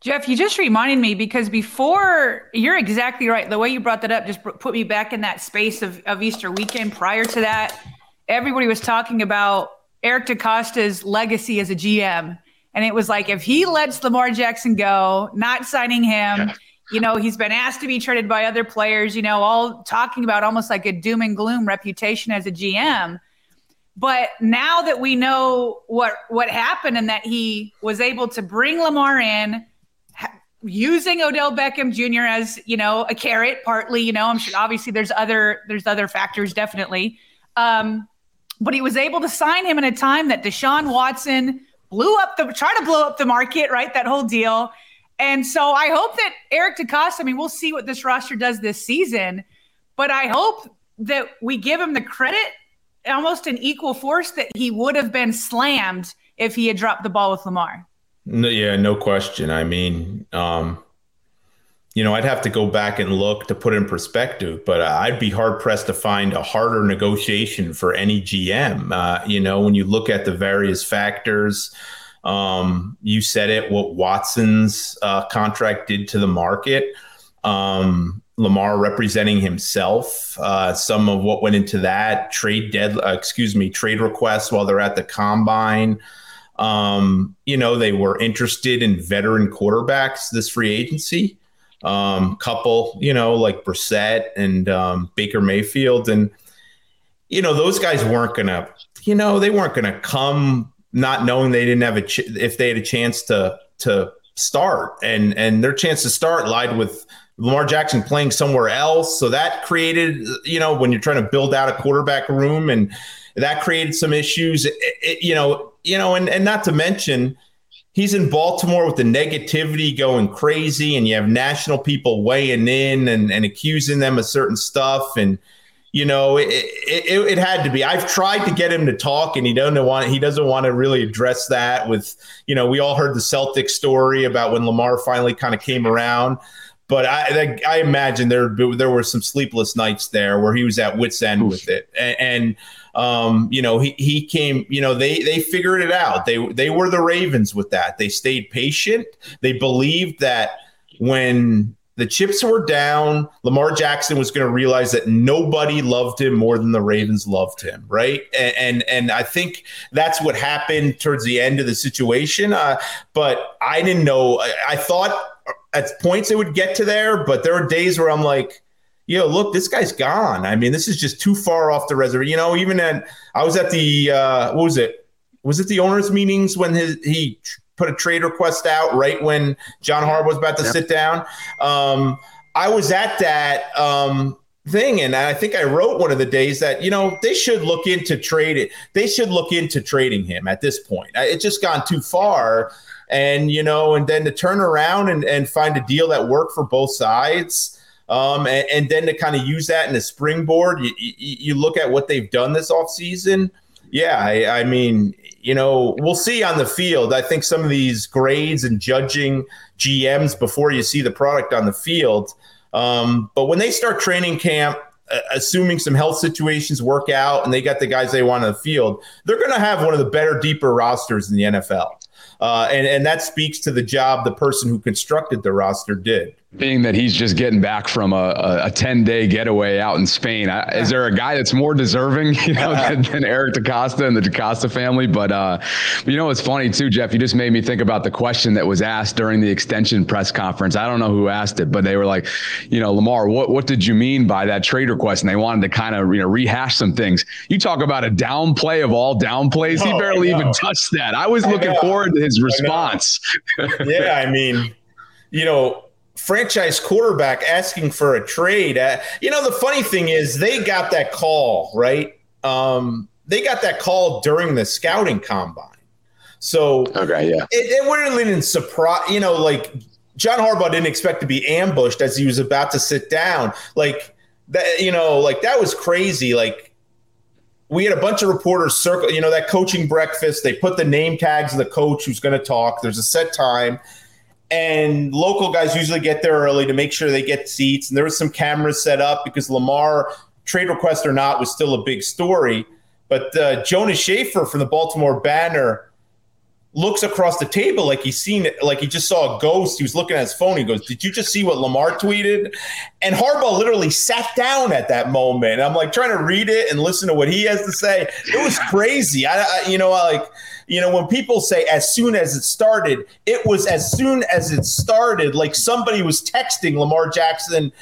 Jeff, you just reminded me because before you're exactly right. The way you brought that up just put me back in that space of, of Easter weekend. Prior to that, everybody was talking about Eric DeCosta's legacy as a GM. And it was like, if he lets Lamar Jackson go, not signing him, yeah you know, he's been asked to be traded by other players, you know, all talking about almost like a doom and gloom reputation as a GM. But now that we know what what happened and that he was able to bring Lamar in, using Odell Beckham Jr. as you know a carrot, partly, you know, I'm sure obviously there's other there's other factors definitely, um, but he was able to sign him in a time that Deshaun Watson blew up the try to blow up the market, right? That whole deal. And so I hope that Eric DeCosta, I mean, we'll see what this roster does this season, but I hope that we give him the credit almost an equal force that he would have been slammed if he had dropped the ball with Lamar. No, yeah, no question. I mean, um, you know, I'd have to go back and look to put in perspective, but I'd be hard pressed to find a harder negotiation for any GM. Uh, you know, when you look at the various factors, um, you said it, what Watson's uh, contract did to the market. Um, Lamar representing himself. Uh, some of what went into that trade dead, uh, excuse me, trade requests while they're at the combine. Um, you know, they were interested in veteran quarterbacks this free agency. Um, couple, you know, like Brissett and um, Baker Mayfield, and you know, those guys weren't gonna, you know, they weren't gonna come not knowing they didn't have a ch- if they had a chance to to start, and and their chance to start lied with Lamar Jackson playing somewhere else. So that created, you know, when you're trying to build out a quarterback room, and that created some issues. It, it, you know, you know, and and not to mention, he's in Baltimore with the negativity going crazy, and you have national people weighing in and, and accusing them of certain stuff, and you know, it, it, it, had to be. I've tried to get him to talk, and he doesn't want. He doesn't want to really address that. With you know, we all heard the Celtic story about when Lamar finally kind of came around but I, I imagine there there were some sleepless nights there where he was at wits end Oof. with it, and, and um, you know he he came. You know they they figured it out. They they were the Ravens with that. They stayed patient. They believed that when the chips were down, Lamar Jackson was going to realize that nobody loved him more than the Ravens loved him, right? And and, and I think that's what happened towards the end of the situation. Uh, but I didn't know. I, I thought at points it would get to there, but there are days where I'm like, yo, look, this guy's gone. I mean, this is just too far off the reservation. You know, even at I was at the uh, what was it? Was it the owners' meetings when his he put a trade request out right when John Harbaugh was about to yep. sit down? Um, I was at that um, thing, and I think I wrote one of the days that you know they should look into trade it. They should look into trading him at this point. It's just gone too far and you know, and then to turn around and, and find a deal that worked for both sides. Um, and, and, then to kind of use that in a springboard, you, you, you, look at what they've done this offseason. Yeah, I, I, mean, you know, we'll see on the field. I think some of these grades and judging GMs before you see the product on the field. Um, but when they start training camp, assuming some health situations work out and they got the guys they want on the field, they're going to have one of the better, deeper rosters in the NFL. Uh, and, and that speaks to the job the person who constructed the roster did being that he's just getting back from a, a 10 day getaway out in Spain. I, is there a guy that's more deserving, you know, than, than Eric DeCosta and the DeCosta family? But, uh, you know, it's funny too, Jeff, you just made me think about the question that was asked during the extension press conference. I don't know who asked it, but they were like, you know, Lamar, what, what did you mean by that trade request? And they wanted to kind of, you know, rehash some things. You talk about a downplay of all downplays. He barely even touched that. I was looking I forward to his response. I yeah. I mean, you know, franchise quarterback asking for a trade. Uh, you know, the funny thing is they got that call, right? Um, they got that call during the scouting combine. So okay, yeah, it, it really didn't surprise. You know, like John Harbaugh didn't expect to be ambushed as he was about to sit down. Like that, you know, like that was crazy. Like we had a bunch of reporters circle. You know, that coaching breakfast. They put the name tags of the coach who's going to talk. There's a set time and local guys usually get there early to make sure they get seats. And there was some cameras set up because Lamar, trade request or not, was still a big story. But uh, Jonas Shaffer from the Baltimore Banner looks across the table like he's seen like he just saw a ghost. He was looking at his phone. He goes, "Did you just see what Lamar tweeted?" And Harbaugh literally sat down at that moment. I'm like trying to read it and listen to what he has to say. It was crazy. I, I you know, like you know, when people say as soon as it started, it was as soon as it started, like somebody was texting Lamar Jackson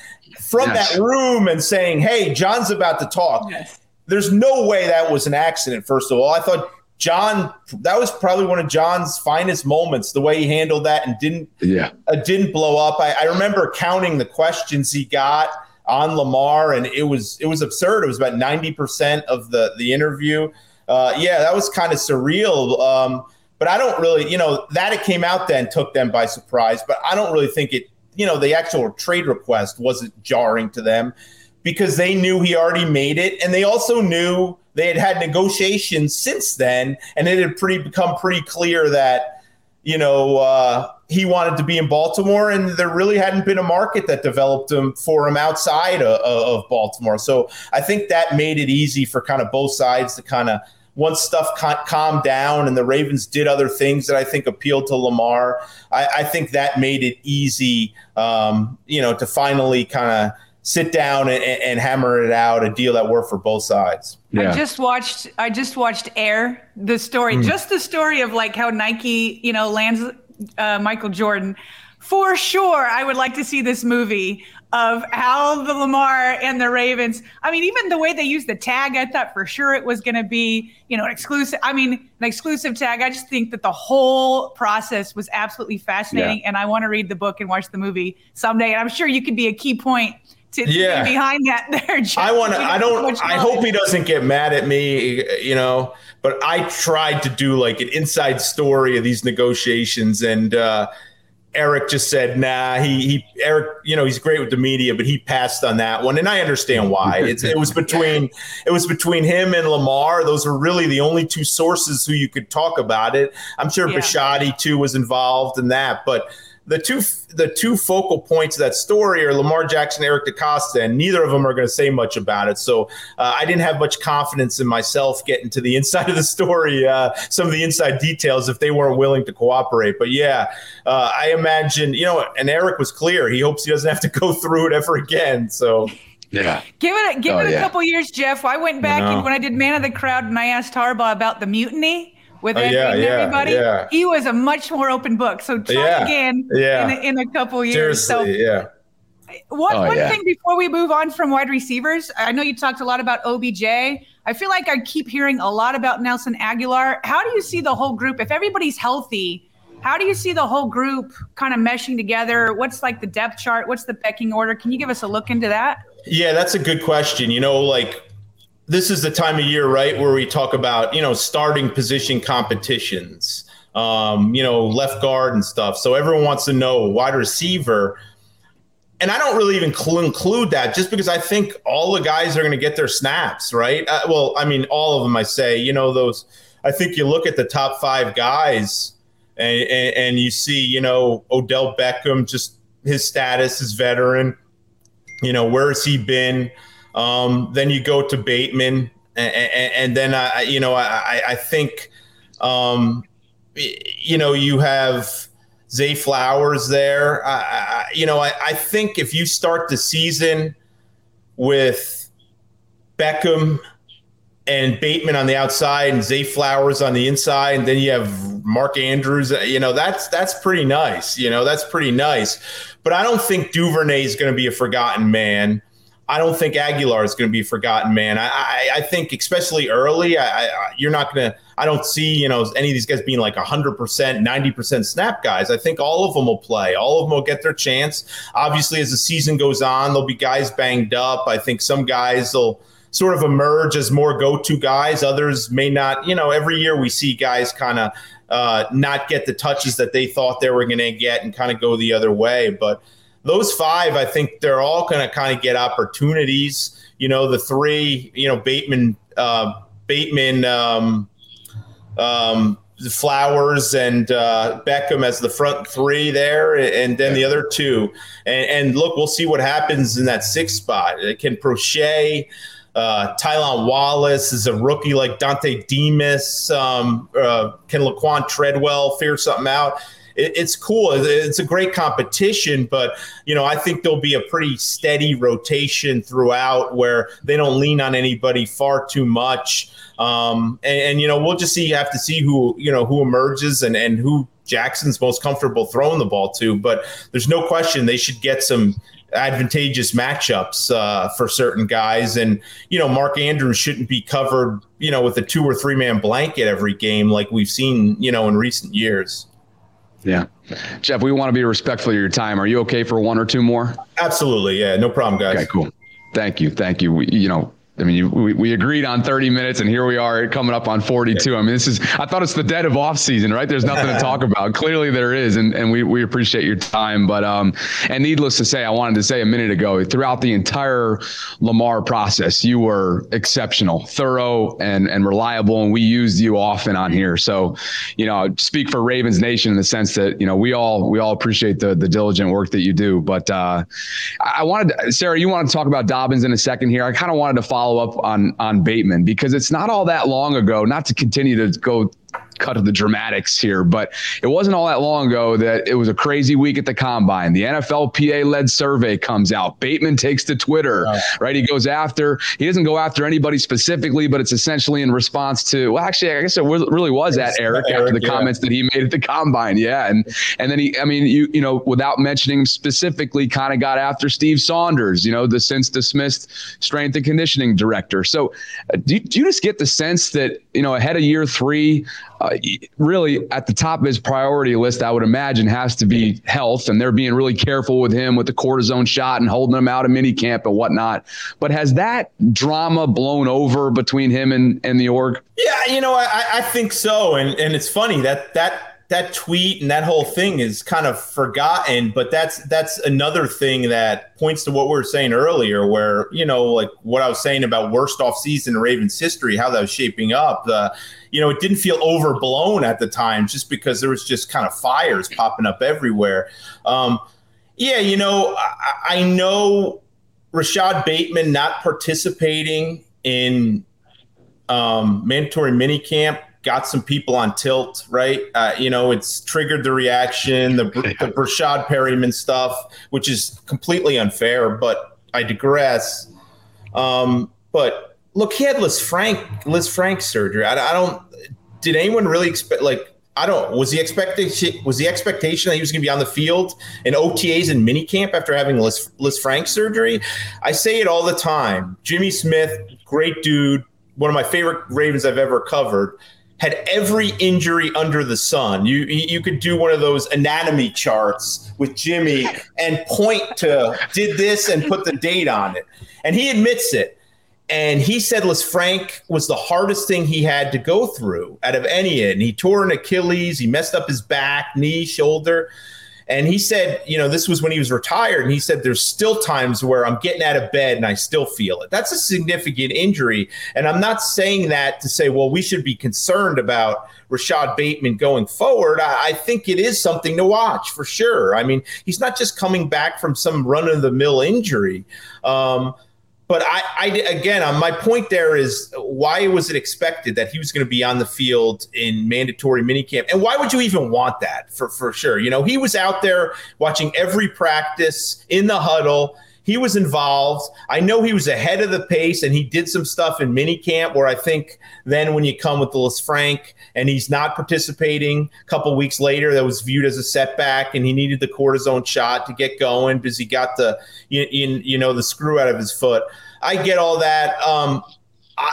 from yes. that room and saying, Hey, John's about to talk. Yes. There's no way that was an accident, first of all. I thought John, that was probably one of John's finest moments, the way he handled that and didn't yeah. Uh, didn't blow up. I, I remember counting the questions he got on Lamar, and it was it was absurd. It was about 90% of the the interview uh, yeah, that was kind of surreal. Um, but I don't really, you know, that it came out then took them by surprise. But I don't really think it, you know, the actual trade request wasn't jarring to them because they knew he already made it, and they also knew they had had negotiations since then, and it had pretty become pretty clear that, you know. Uh, he wanted to be in Baltimore, and there really hadn't been a market that developed him for him outside of, of Baltimore. So I think that made it easy for kind of both sides to kind of once stuff calmed down and the Ravens did other things that I think appealed to Lamar, I, I think that made it easy, um, you know, to finally kind of sit down and, and, hammer it out a deal that worked for both sides. Yeah. I just watched I just watched Air, the story, mm. just the story of like how Nike, you know, lands uh, Michael Jordan. For sure, I would like to see this movie of how the Lamar and the Ravens. I mean, even the way they used the tag, I thought for sure it was going to be, you know, an exclusive. I mean, an exclusive tag. I just think that the whole process was absolutely fascinating, yeah. and I want to read the book and watch the movie someday. And I'm sure you could be a key point. To, to yeah. behind that there. Jeff. I want to. I don't. I hope he doesn't get mad at me. You know, but I tried to do like an inside story of these negotiations, and uh, Eric just said, "Nah." He he Eric, you know, he's great with the media, but he passed on that one, and I understand why. It's, it was between it was between him and Lamar. Those were really the only two sources who you could talk about it. I'm sure yeah. Too was involved in that, but the two the two focal points of that story are Lamar Jackson, and Eric DeCosta, and neither of them are going to say much about it. So uh, I didn't have much confidence in myself getting to the inside of the story, uh, some of the inside details, if they weren't willing to cooperate. But yeah, uh, I imagine you know, and Eric was clear. He hopes he doesn't have to go through it ever again. So. Yeah. Give it give oh, it a yeah. couple years, Jeff. I went back and when I did Man of the Crowd and I asked Harbaugh about the mutiny with oh, yeah, yeah, everybody. Yeah. He was a much more open book. So try yeah, again yeah. In, a, in a couple years. Seriously, so, yeah. One, oh, one yeah. thing before we move on from wide receivers, I know you talked a lot about OBJ. I feel like I keep hearing a lot about Nelson Agholor. How do you see the whole group? If everybody's healthy, how do you see the whole group kind of meshing together? What's like the depth chart? What's the pecking order? Can you give us a look into that? Yeah, that's a good question. You know, like this is the time of year, right, where we talk about you know starting position competitions, um, you know, left guard and stuff. So everyone wants to know wide receiver, and I don't really even include that just because I think all the guys are going to get their snaps, right? Uh, well, I mean, all of them. I say, you know, those. I think you look at the top five guys, and, and, and you see, you know, Odell Beckham, just his status as veteran. You know, where has he been? Um, then you go to Bateman, and, and, and then I, you know, I, I think, um, you know, you have Zay Flowers there. I, I, you know, I, I think if you start the season with Beckham and Bateman on the outside and Zay Flowers on the inside, and then you have Mark Andrews. You know, that's that's pretty nice. You know, that's pretty nice. But I don't think Duvernay is going to be a forgotten man. I don't think Agholor is going to be forgotten, man. I, I, I think especially early, I, I, you're not going to. I don't see you know any of these guys being like 100 percent, 90 percent snap guys. I think all of them will play. All of them will get their chance. Obviously, as the season goes on, there'll be guys banged up. I think some guys will sort of emerge as more go-to guys. Others may not. You know, every year we see guys kind of uh, not get the touches that they thought they were going to get and kind of go the other way, but those five, I think they're all going to kind of get opportunities. You know, the three, you know, Bateman, uh, Bateman, um, um, Flowers and uh, Beckham as the front three there, and then the other two. And, and look, we'll see what happens in that sixth spot. Can Proche, uh, Tylan Wallace is a rookie like Dontay Demus. Um, uh, can Laquan Treadwell figure something out? It, it's cool. It's a great competition, but you know, I think there'll be a pretty steady rotation throughout where they don't lean on anybody far too much. Um, and, and, you know, we'll just see. You Have to see who you know who emerges and and who Jackson's most comfortable throwing the ball to. But there's no question they should get some advantageous matchups uh, for certain guys. And, you know, Mark Andrews shouldn't be covered, you know, with a two or three man blanket every game like we've seen, you know, in recent years. Yeah. Jeff, we want to be respectful of your time. Are you okay for one or two more? Absolutely. Yeah. No problem, guys. Okay, cool. Thank you. Thank you. We, you know, I mean, we, we agreed on 30 minutes, and here we are coming up on 42. I mean, this is, I thought it's the dead of off season, right? There's nothing to talk about. Clearly, there is, and, and we, we appreciate your time. But, um, and needless to say, I wanted to say a minute ago, throughout the entire Lamar process, you were exceptional, thorough, and, and reliable, and we used you often on here. So, you know, speak for Ravens Nation in the sense that, you know, we all, we all appreciate the, the diligent work that you do. But, uh, I wanted, Sarah, you want to talk about Dobbins in a second here. I kind of wanted to follow follow up on on Bateman because it's not all that long ago. Not to continue to go cut to the dramatics here, but it wasn't all that long ago that it was a crazy week at the combine. The NFLPA led survey comes out. Bateman takes to Twitter, right? He goes after, he doesn't go after anybody specifically, but it's essentially in response to, well, actually, I guess it really was at Eric, Eric after the yeah. comments that he made at the combine. Yeah. And, and then he, I mean, you, you know, without mentioning specifically, kind of got after Steve Saunders, you know, the since dismissed strength and conditioning director. So uh, do, do you just get the sense that, you know, ahead of year three, uh, really at the top of his priority list, I would imagine, has to be health, and they're being really careful with him with the cortisone shot and holding him out of minicamp and whatnot. But has that drama blown over between him and, and the org? Yeah, you know, I, I think so, and and it's funny that that that tweet and that whole thing is kind of forgotten but that's that's another thing that points to what we were saying earlier where you know like what i was saying about worst off season in ravens history how that was shaping up the you know it didn't feel overblown at the time just because there was just kind of fires popping up everywhere. Um, yeah you know I, I know rashod bateman not participating in um, mandatory minicamp got some people on tilt, right? Uh, you know, it's triggered the reaction, the, the Breshad Perriman stuff, which is completely unfair, but I digress. Um, but look, he had Lisfranc, Liz Frank surgery. I, I don't, did anyone really expect, like, I don't. Was the expectation was the expectation that he was going to be on the field in OTAs and minicamp after having Liz, Lisfranc surgery? I say it all the time. Jimmy Smith, great dude, one of my favorite Ravens I've ever covered had every injury under the sun. You you could do one of those anatomy charts with Jimmy and point to did this and put the date on it. And he admits it. And he said Lisfranc was the hardest thing he had to go through out of any And he tore an Achilles, he messed up his back, knee, shoulder. And he said, you know, this was when he was retired. And he said, there's still times where I'm getting out of bed and I still feel it. That's a significant injury. And I'm not saying that to say, well, we should be concerned about Rashod Bateman going forward. I, I think it is something to watch for sure. I mean, he's not just coming back from some run of the mill injury. Um, but I, I again, uh, my point there is why was it expected that he was going to be on the field in mandatory minicamp, and why would you even want that for for sure? You know, he was out there watching every practice in the huddle. He was involved. I know he was ahead of the pace, and he did some stuff in minicamp where I think then when you come with the Lisfranc and he's not participating, a couple weeks later that was viewed as a setback, and he needed the cortisone shot to get going because he got the you, you know the screw out of his foot. I get all that. Um,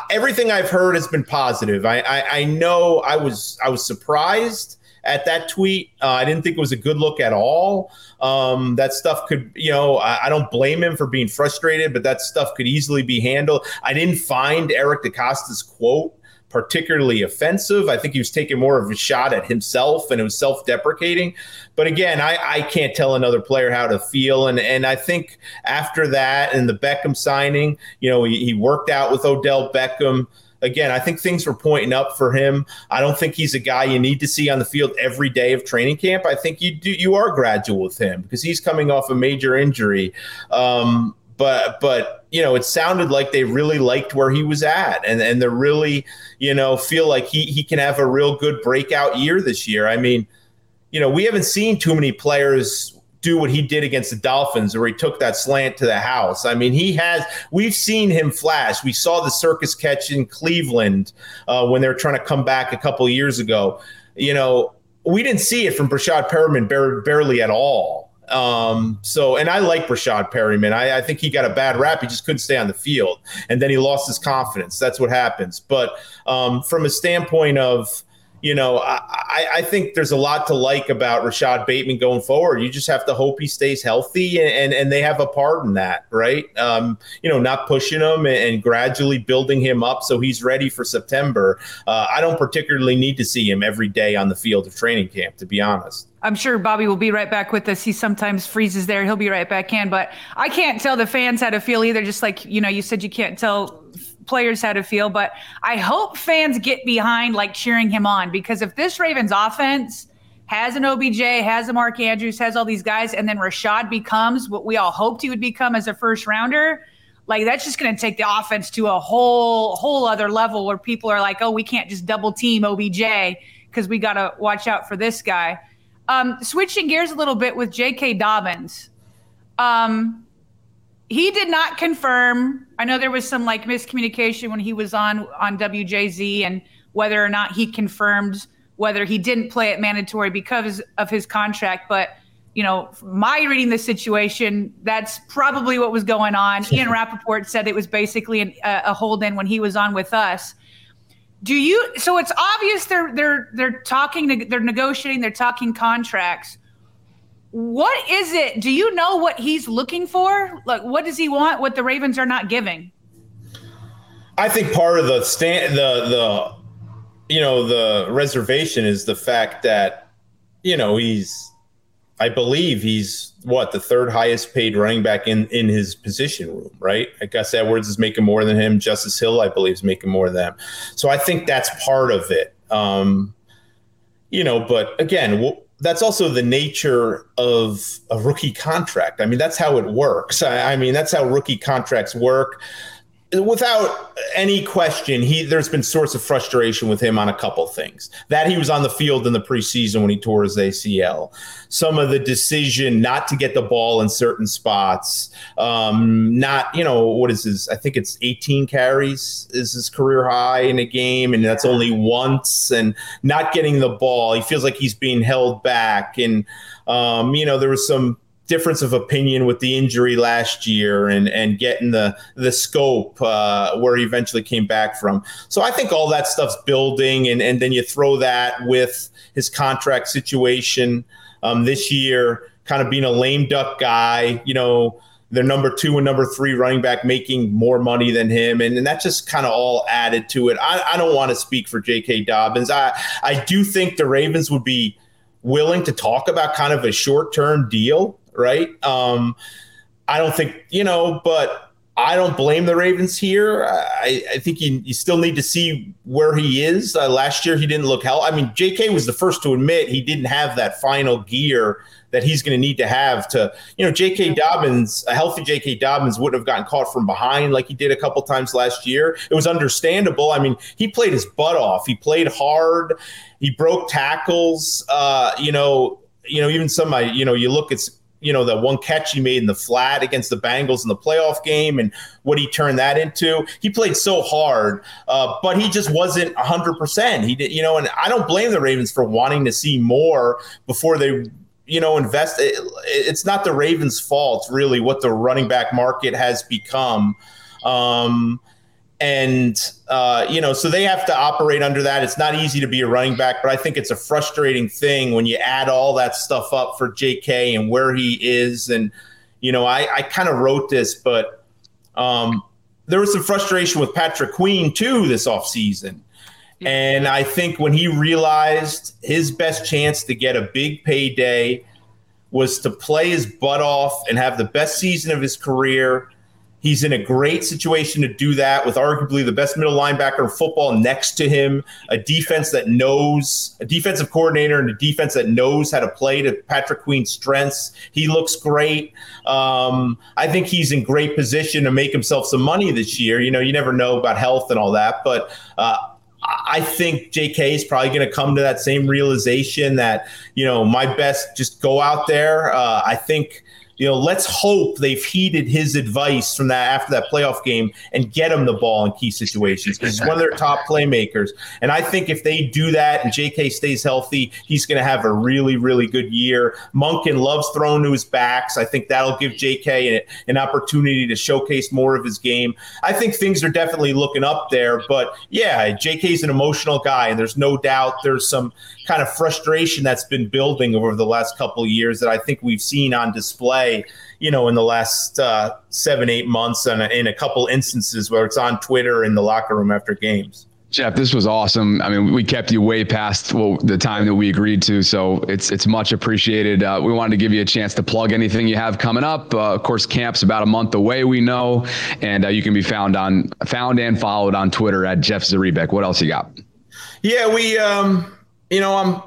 everything I've heard has been positive. I, I, I know I was I was surprised at that tweet. Uh, I didn't think it was a good look at all. Um, that stuff could, you know, I, I, don't blame him for being frustrated, but that stuff could easily be handled. I didn't find Eric DeCosta's quote particularly offensive. I think he was taking more of a shot at himself and it was self deprecating. But again, I, I can't tell another player how to feel. And, and I think after that and the Beckham signing, you know, he, he worked out with Odell Beckham again, I think things were pointing up for him. I don't think he's a guy you need to see on the field every day of training camp. I think you do you are gradual with him because he's coming off a major injury. Um, but but you know, it sounded like they really liked where he was at, and and they really you know feel like he he can have a real good breakout year this year. I mean, you know, we haven't seen too many players do what he did against the Dolphins, where he took that slant to the house. I mean, he has. We've seen him flash. We saw the circus catch in Cleveland uh, when they were trying to come back a couple years ago. You know, we didn't see it from Breshad Perriman bar- barely at all. Um, so, and I like Breshad Perriman. I, I think he got a bad rap. He just couldn't stay on the field, and then he lost his confidence. That's what happens. But um, from a standpoint of you know, I, I think there's a lot to like about Rashod Bateman going forward. You just have to hope he stays healthy and, and, and they have a part in that, right? Um, you know, not pushing him and, and, gradually building him up so he's ready for September. Uh, I don't particularly need to see him every day on the field of training camp, to be honest. I'm sure Bobby will be right back with us. He sometimes freezes there. He'll be right back in, but I can't tell the fans how to feel either. Just like, you know, you said you can't tell players how to feel, but I hope fans get behind like cheering him on because if this Ravens offense has an OBJ, has a Mark Andrews, has all these guys, and then Rashod becomes what we all hoped he would become as a first rounder, like that's just going to take the offense to a whole whole other level where people are like, oh, we can't just double team OBJ because we got to watch out for this guy. Um, switching gears a little bit with J.K. Dobbins. Um, he did not confirm. I know there was some like miscommunication when he was on on WJZ and whether or not he confirmed whether he didn't play it mandatory because of his contract. But you know, my reading the situation, that's probably what was going on. Ian Rapoport said it was basically an, a hold in when he was on with us. Do you? So it's obvious they're they're they're talking, they're negotiating, they're talking contracts. What is it? Do you know what he's looking for? Like, what does he want? What the Ravens are not giving? I think part of the stand, the the, you know, the reservation is the fact that, you know, he's, I believe he's what the third highest paid running back in in his position room, right? I Gus Edwards is making more than him. Justice Hill, I believe, is making more than them. So I think that's part of it. Um, you know, but again, we'll, that's also the nature of a rookie contract. I mean, that's how it works. I, I mean, that's how rookie contracts work without any question, he there's been sorts of frustration with him on a couple things. That he was on the field in the preseason when he tore his ACL. Some of the decision not to get the ball in certain spots. Um, not, you know, what is his? I think it's 18 carries is his career high in a game, and that's only once. And not getting the ball, he feels like he's being held back. And um, you know, there was some difference of opinion with the injury last year and and getting the the scope uh, where he eventually came back from. So I think all that stuff's building, and and then you throw that with his contract situation um, this year, kind of being a lame duck guy, you know. Their number two and number three running back making more money than him, and, and that just kind of all added to it. I, I don't want to speak for J.K. Dobbins. I I do think the Ravens would be willing to talk about kind of a short term deal right? Um, I don't think, you know, but I don't blame the Ravens here. I, I think you, you still need to see where he is. Uh, last year, he didn't look hell. I mean, J.K. was the first to admit he didn't have that final gear that he's going to need to have to, you know, J.K. Dobbins, a healthy J.K. Dobbins wouldn't have gotten caught from behind like he did a couple times last year. It was understandable. I mean, he played his butt off. He played hard. He broke tackles. Uh, you know, you know, even some, you know, you look at you know, the one catch he made in the flat against the Bengals in the playoff game and what he turned that into. He played so hard, uh, but he just wasn't 100%. He did, you know, and I don't blame the Ravens for wanting to see more before they you know, invest. It, it's not the Ravens' fault, really, what the running back market has become. Um, and uh, you know, so they have to operate under that. It's not easy to be a running back, but I think it's a frustrating thing when you add all that stuff up for J.K. and where he is. And you know, I, I kind of wrote this, but um, there was some frustration with Patrick Queen too this offseason. And I think when he realized his best chance to get a big payday was to play his butt off and have the best season of his career He's in a great situation to do that with arguably the best middle linebacker in football next to him, a defense that knows, a defensive coordinator and a defense that knows how to play to Patrick Queen's strengths. He looks great. Um, I think he's in great position to make himself some money this year. You know, you never know about health and all that, but uh, I think JK is probably going to come to that same realization that, you know, my best, just go out there. Uh, I think you know, let's hope they've heeded his advice from that after that playoff game and get him the ball in key situations because he's one of their top playmakers. And I think if they do that and JK stays healthy, he's going to have a really, really good year. Monken loves throwing to his backs. I think that'll give JK an, an opportunity to showcase more of his game. I think things are definitely looking up there. But yeah, JK's an emotional guy, and there's no doubt there's some kind of frustration that's been building over the last couple of years that I think we've seen on display, you know, in the last uh, seven, eight months, and in a couple instances where it's on Twitter in the locker room after games. Jeff, this was awesome. I mean, we kept you way past well, the time that we agreed to, so it's it's much appreciated. Uh, we wanted to give you a chance to plug anything you have coming up. Uh, of course, camp's about a month away, we know, and uh, you can be found on found and followed on Twitter at Jeff Zrebiec. What else you got? Yeah, we um, you know, I'm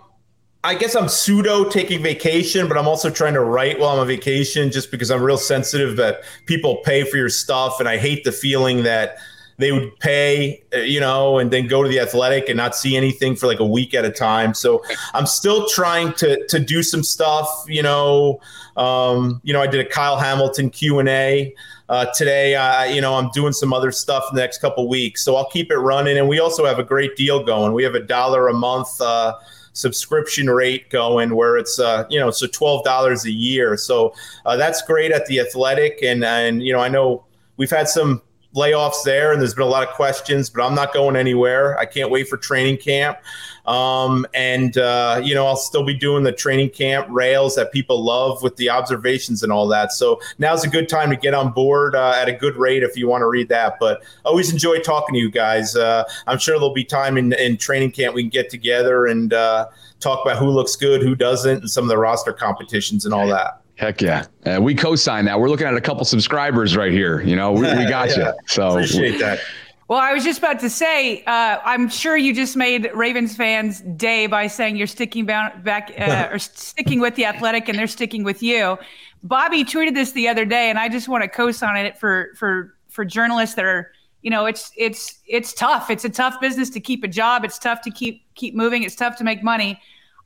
I guess I'm pseudo taking vacation, but I'm also trying to write while I'm on vacation just because I'm real sensitive that people pay for your stuff. And I hate the feeling that they would pay, uh, you know, and then go to the athletic and not see anything for like a week at a time. So I'm still trying to to do some stuff, you know. Um, you know, I did a Kyle Hamilton Q and A. Uh, today, uh, you know, I'm doing some other stuff in the next couple weeks, so I'll keep it running. And we also have a great deal going. We have a dollar a month uh, subscription rate going, where it's uh, you know, so twelve dollars a year. So uh, that's great at the Athletic, and and you know, I know we've had some layoffs there, and there's been a lot of questions, but I'm not going anywhere. I can't wait for training camp. Um, and, uh, you know, I'll still be doing the training camp rails that people love with the observations and all that. So now's a good time to get on board uh, at a good rate if you want to read that. But always enjoy talking to you guys. Uh, I'm sure there'll be time in, in training camp we can get together and uh, talk about who looks good, who doesn't, and some of the roster competitions and all that. Heck yeah. Uh, we co-sign that. We're looking at a couple subscribers right here. You know, we, we got yeah. you. So appreciate that. Well, I was just about to say, uh, I'm sure you just made Ravens fans' day by saying you're sticking back uh, or sticking with the Athletic, and they're sticking with you. Bobby tweeted this the other day, and I just want to co-sign it for for for journalists that are, you know, it's it's it's tough. It's a tough business to keep a job. It's tough to keep keep moving. It's tough to make money.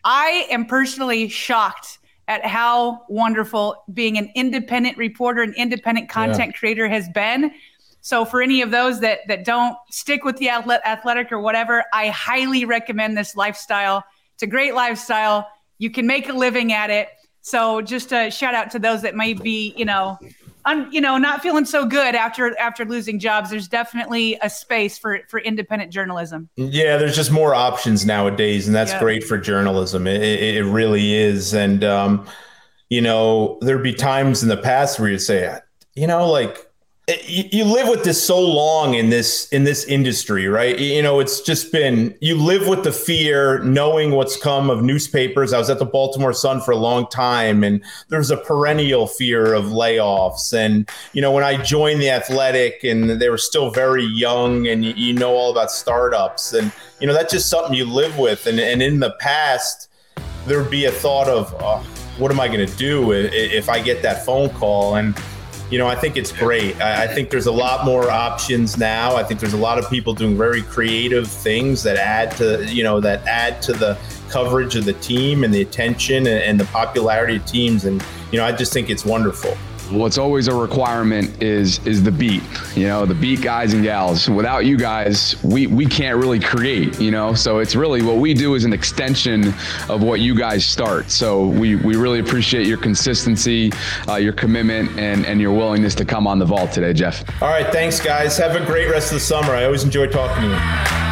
I am personally shocked at how wonderful being an independent reporter and independent content yeah. creator has been so for any of those that that don't stick with the athletic or whatever, I highly recommend this lifestyle. It's a great lifestyle. You can make a living at it. So just a shout out to those that may be, you know, un, you know, not feeling so good after after losing jobs. There's definitely a space for for independent journalism. Yeah, there's just more options nowadays, and that's yeah. great for journalism. It, it, it really is. And um, you know, there'd be times in the past where you'd say, you know, like you live with this so long in this in this industry right? You know it's just been you live with the fear knowing what's come of newspapers. I was at the baltimore sun for a long time and there's a perennial fear of layoffs. And you know when i joined the athletic and they were still very young and you, you know all about startups and you know that's just something you live with. And, and in the past there'd be a thought of oh, what am i going to do if i get that phone call? And you know, I think it's great. I, I, think there's a lot more options now. I think there's a lot of people doing very creative things that add to, you know, that add to the coverage of the team and the attention and, and the popularity of teams. And, you know, I just think it's wonderful what's always a requirement is is the beat you know the beat guys and gals. Without you guys we we can't really create you know? So it's really what we do is an extension of what you guys start. So we we really appreciate your consistency uh, your commitment and and your willingness to come on the vault today jeff. All right thanks guys. Have a great rest of the summer. I always enjoy talking to you